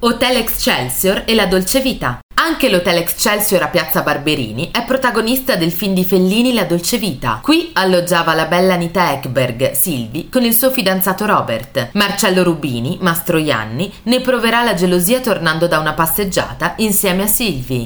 Hotel Excelsior e la dolce vita. Anche l'Hotel Excelsior a Piazza Barberini è protagonista del film di Fellini La dolce vita. Qui alloggiava la bella Anita Ekberg, Silvi, con il suo fidanzato Robert. Marcello Rubini, Mastroianni, ne proverà la gelosia tornando da una passeggiata insieme a Silvi.